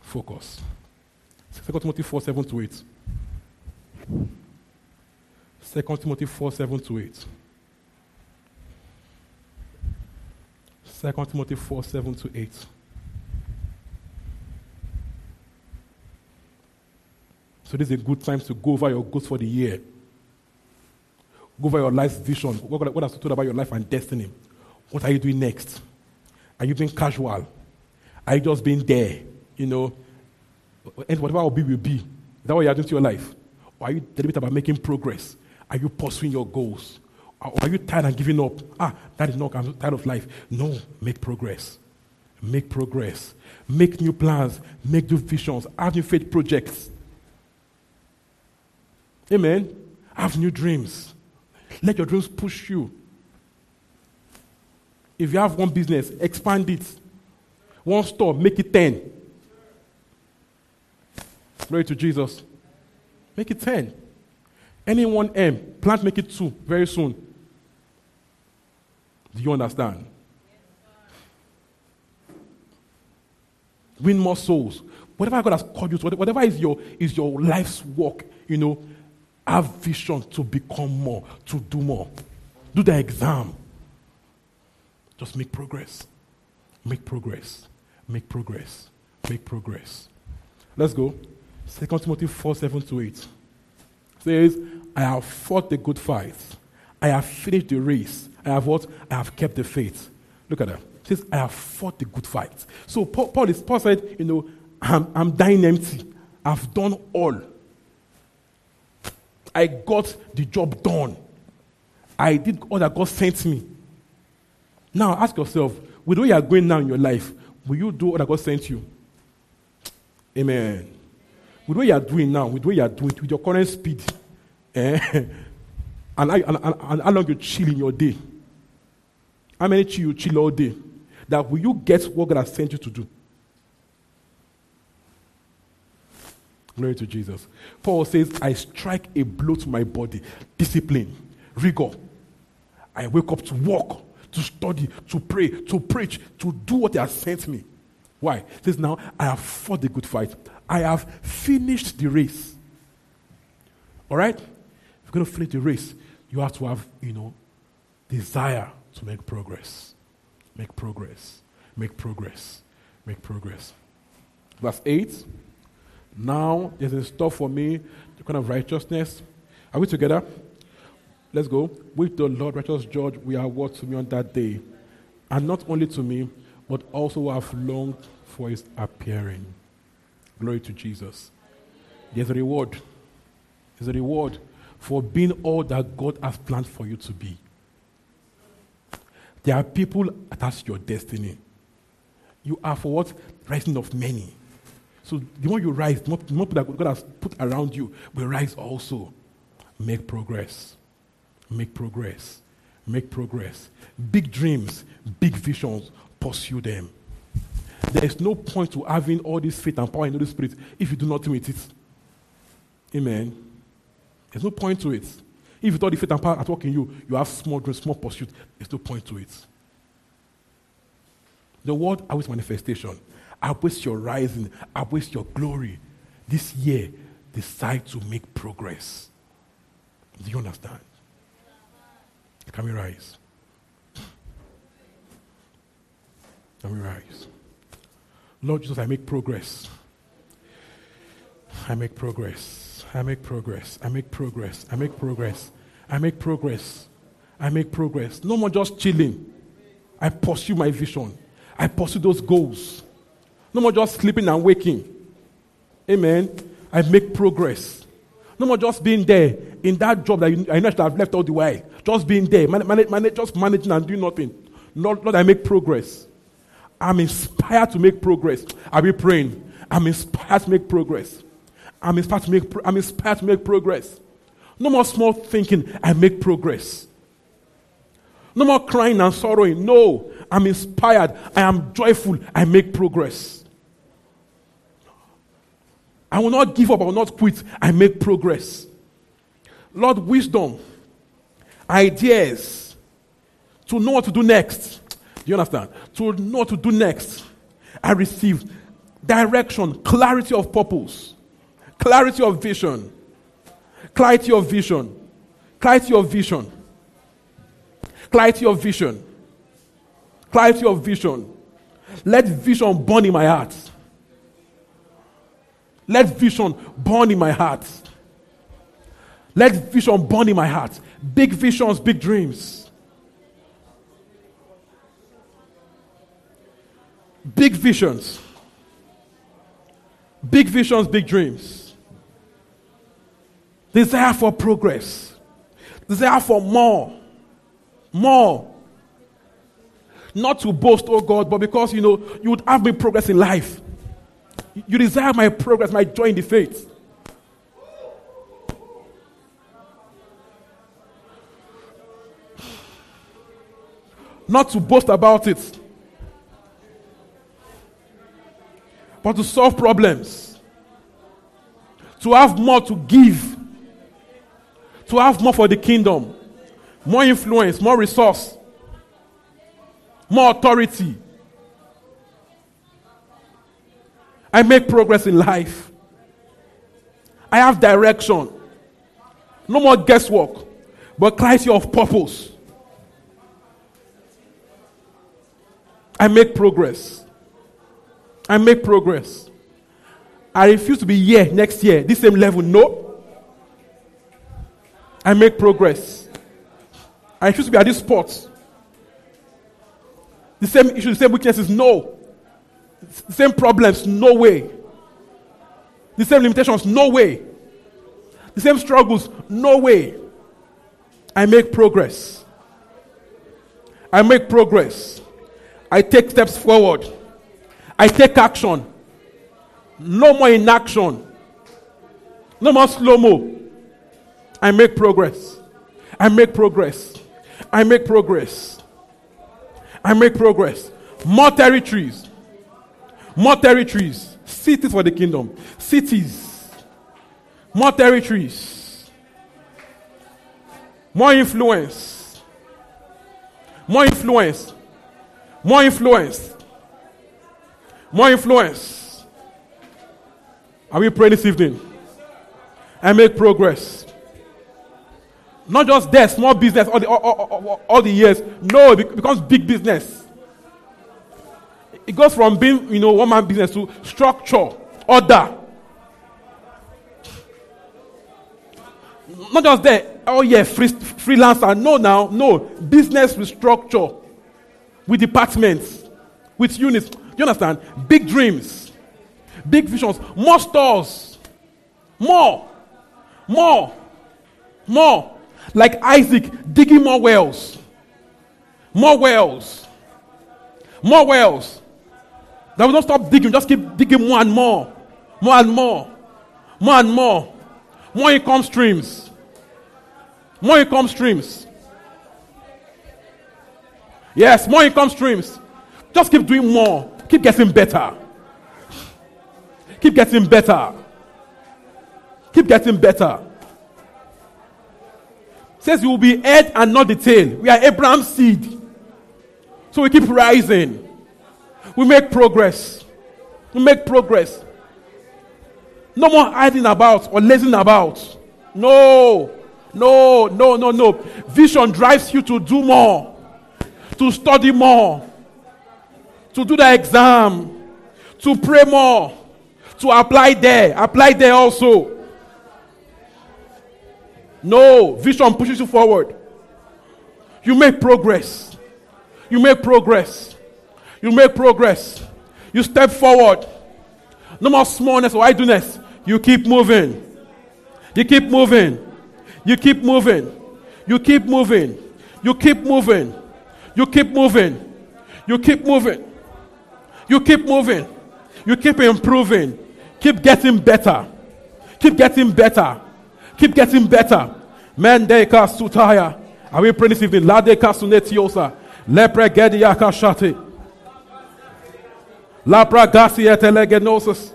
Focus. 2 Timothy 4 7 to 8. 2 Timothy 4 7 to 8. 2 Timothy 4 7 to 8. So this is a good time to go over your goals for the year. Go over your life vision. What, what has told about your life and destiny? What are you doing next? Are you being casual? Are you just being there? You know, and whatever will be will be. Is that what you're doing to your life? Or are you deliberate about making progress? Are you pursuing your goals? Are you tired and giving up? Ah, that is not, I'm tired of life. No, make progress. Make progress. Make new plans. Make new visions. Have new faith projects. Amen. Have new dreams. Let your dreams push you. If you have one business, expand it. One store, make it 10. Glory to Jesus. Make it 10. Any one M, plant make it 2 very soon. Do you understand? Win more souls. Whatever God has called you to, whatever is your, is your life's work, you know, have vision to become more, to do more. Do the exam. Just make progress. Make progress. Make progress. Make progress. Let's go. 2 Timothy 4 7 to 8 says, I have fought the good fight. I have finished the race. I have what? I have kept the faith. Look at that. It says, I have fought the good fight. So Paul, Paul, is, Paul said, you know, I'm, I'm dying empty. I've done all. I got the job done. I did all that God sent me. Now ask yourself, with where you are going now in your life, will you do all that God sent you? Amen. With what you are doing now, with what you are doing, with your current speed, eh? and, and, and, and how long you chill in your day, how many chill you chill all day, that will you get what God has sent you to do? Glory to Jesus. Paul says, I strike a blow to my body, discipline, rigor. I wake up to walk, to study, to pray, to preach, to do what He has sent me. Why? He says, Now I have fought the good fight. I have finished the race. All right? If you're going to finish the race, you have to have, you know, desire to make progress. Make progress. Make progress. Make progress. Verse 8. Now there's a store for me, the kind of righteousness. Are we together? Let's go. With the Lord, righteous judge, we are what to me on that day. And not only to me, but also have longed for his appearing. Glory to Jesus. There's a reward. There's a reward for being all that God has planned for you to be. There are people attached to your destiny. You are for what? Rising of many. So the more you rise, the the more that God has put around you will rise also. Make progress. Make progress. Make progress. Big dreams, big visions, pursue them. There is no point to having all this faith and power in the Spirit if you do nothing with it. Amen. There's no point to it. If you thought the faith and power at work in you, you have small dreams, small pursuit. There's no point to it. The word awaits manifestation. Awaits your rising. Awaits your glory. This year, decide to make progress. Do you understand? Can we rise? Can we rise? Lord Jesus, I make progress. I make progress. I make progress. I make progress. I make progress. I make progress. I make progress. No more just chilling. I pursue my vision. I pursue those goals. No more just sleeping and waking. Amen. I make progress. No more just being there in that job that I know I should have left all the way. Just being there, man, man, man, just managing and doing nothing. Lord, Lord, I make progress. I'm inspired to make progress. I'll be praying. I'm inspired to make progress. I'm inspired to make, I'm inspired to make progress. No more small thinking. I make progress. No more crying and sorrowing. No, I'm inspired. I am joyful. I make progress. I will not give up. I will not quit. I make progress. Lord, wisdom, ideas to know what to do next. Do you understand? To know what to do next. I receive direction, clarity of purpose, clarity of vision, clarity of vision, clarity of vision, clarity of vision, clarity of vision. Let vision burn in my heart. Let vision burn in my heart. Let vision burn in my heart. Big visions, big dreams. Big visions. Big visions, big dreams. Desire for progress. Desire for more. More. Not to boast, oh God, but because you know you would have me progress in life. You desire my progress, my joy in the faith. Not to boast about it, but to solve problems, to have more to give, to have more for the kingdom, more influence, more resource, more authority. I make progress in life. I have direction. No more guesswork, but clarity of purpose. I make progress. I make progress. I refuse to be here next year, this same level. No. I make progress. I choose to be at this spot. The same issues, the same weaknesses, no. The same problems, no way. The same limitations, no way. The same struggles, no way. I make progress. I make progress. I take steps forward. I take action. No more inaction. No more slow mo. I make progress. I make progress. I make progress. I make progress. More territories. More territories. Cities for the kingdom. Cities. More territories. More influence. More influence. More influence. More influence. Are we praying this evening? I make progress. Not just there, small business all the, all, all, all the years. No, it becomes big business. It goes from being, you know, one man business to structure, order. Not just there, oh yeah, free, freelancer. No, now, no. Business with structure, with departments, with units. You understand? Big dreams, big visions, more stores, more, more, more. Like Isaac digging more wells, more wells, more wells. That will not stop digging, just keep digging more and more, more and more, more and more, more income streams, more income streams. Yes, more income streams. Just keep doing more, keep getting better, keep getting better, keep getting better. Says you will be head and not the tail. We are Abraham's seed. So we keep rising. We make progress. We make progress. No more hiding about or lazing about. No. No, no, no, no. Vision drives you to do more, to study more, to do the exam, to pray more, to apply there, apply there also. No, vision pushes you forward. You make progress. You make progress. You make progress. You step forward. No more smallness or idleness. You keep moving. You keep moving. You keep moving. You keep moving. You keep moving. You keep moving. You keep moving. You keep moving. You keep improving. Keep getting better. Keep getting better. Keep getting better. Mendeka sutaya. Are we praying this evening? Ladeka sunetiosa. Lepre gediaka shate. Lapra gasia telegenosis.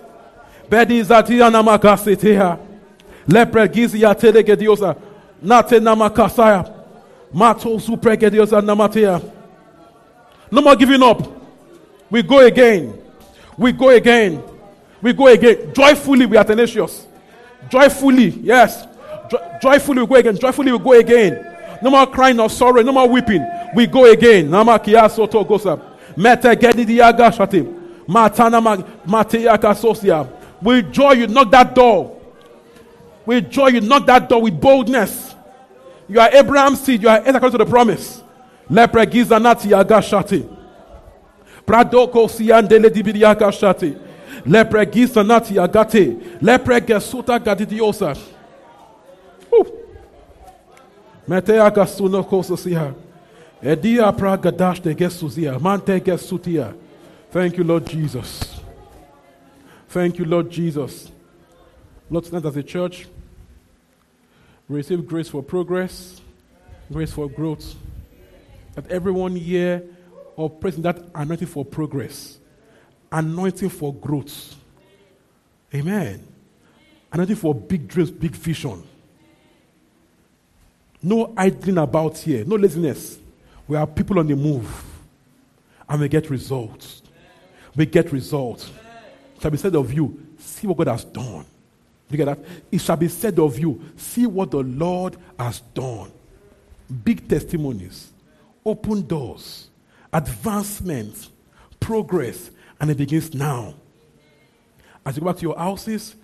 Bedi zatia namakasitia. Lepre gizia telegediosa. Nate namakasaya. Mato supregediosa namatia. No more giving up. We go again. We go again. We go again. Joyfully, we are tenacious. Joyfully, yes. Jo- joyfully, we go again. Joyfully, we go again. No more crying or sorrow. No more weeping. We go again. Namakia soto gosa. Mete gedidiaga shatim. Matana mateyaka sosia. With joy, you knock that door. With joy, you knock that door with boldness. You are Abraham's seed. You are according to the promise. Lepre gizanati agashati. Pradoko siandele dibidiaka shati. Lepre gizanati agate. Lepre gesuta gadidiosa. Metea gasuno kososia. Edia pragadash de gesuzia. Mante. Thank you, Lord Jesus. Thank you, Lord Jesus. Lord, tonight as a church, receive grace for progress, grace for growth. That everyone here operates in that anointing for progress, anointing for growth. Amen. Anointing for big dreams, big vision. No idling about here, no laziness. We are people on the move, and we get results. We get results. It shall be said of you, see what God has done. You get that? It shall be said of you, see what the Lord has done. Big testimonies, open doors, advancement, progress, and it begins now. As you go back to your houses,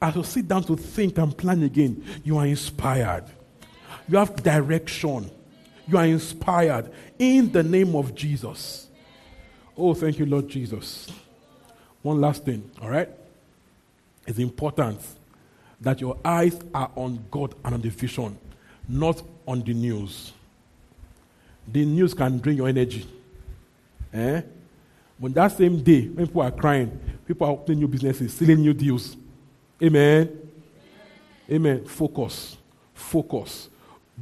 as you sit down to think and plan again, you are inspired. You have direction. You are inspired in the name of Jesus. Oh, thank you, Lord Jesus. One last thing, all right? It's important that your eyes are on God and on the vision, not on the news. The news can drain your energy. Eh? When that same day, when people are crying, people are opening new businesses, selling new deals. Amen. Amen. Focus. Focus.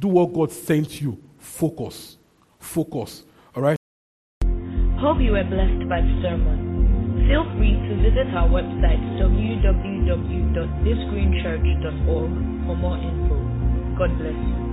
Do what God sent you. Focus. Focus. All right? Hope you were blessed by the sermon. Feel free to visit our website www.thisgreenchurch.org for more info. God bless you.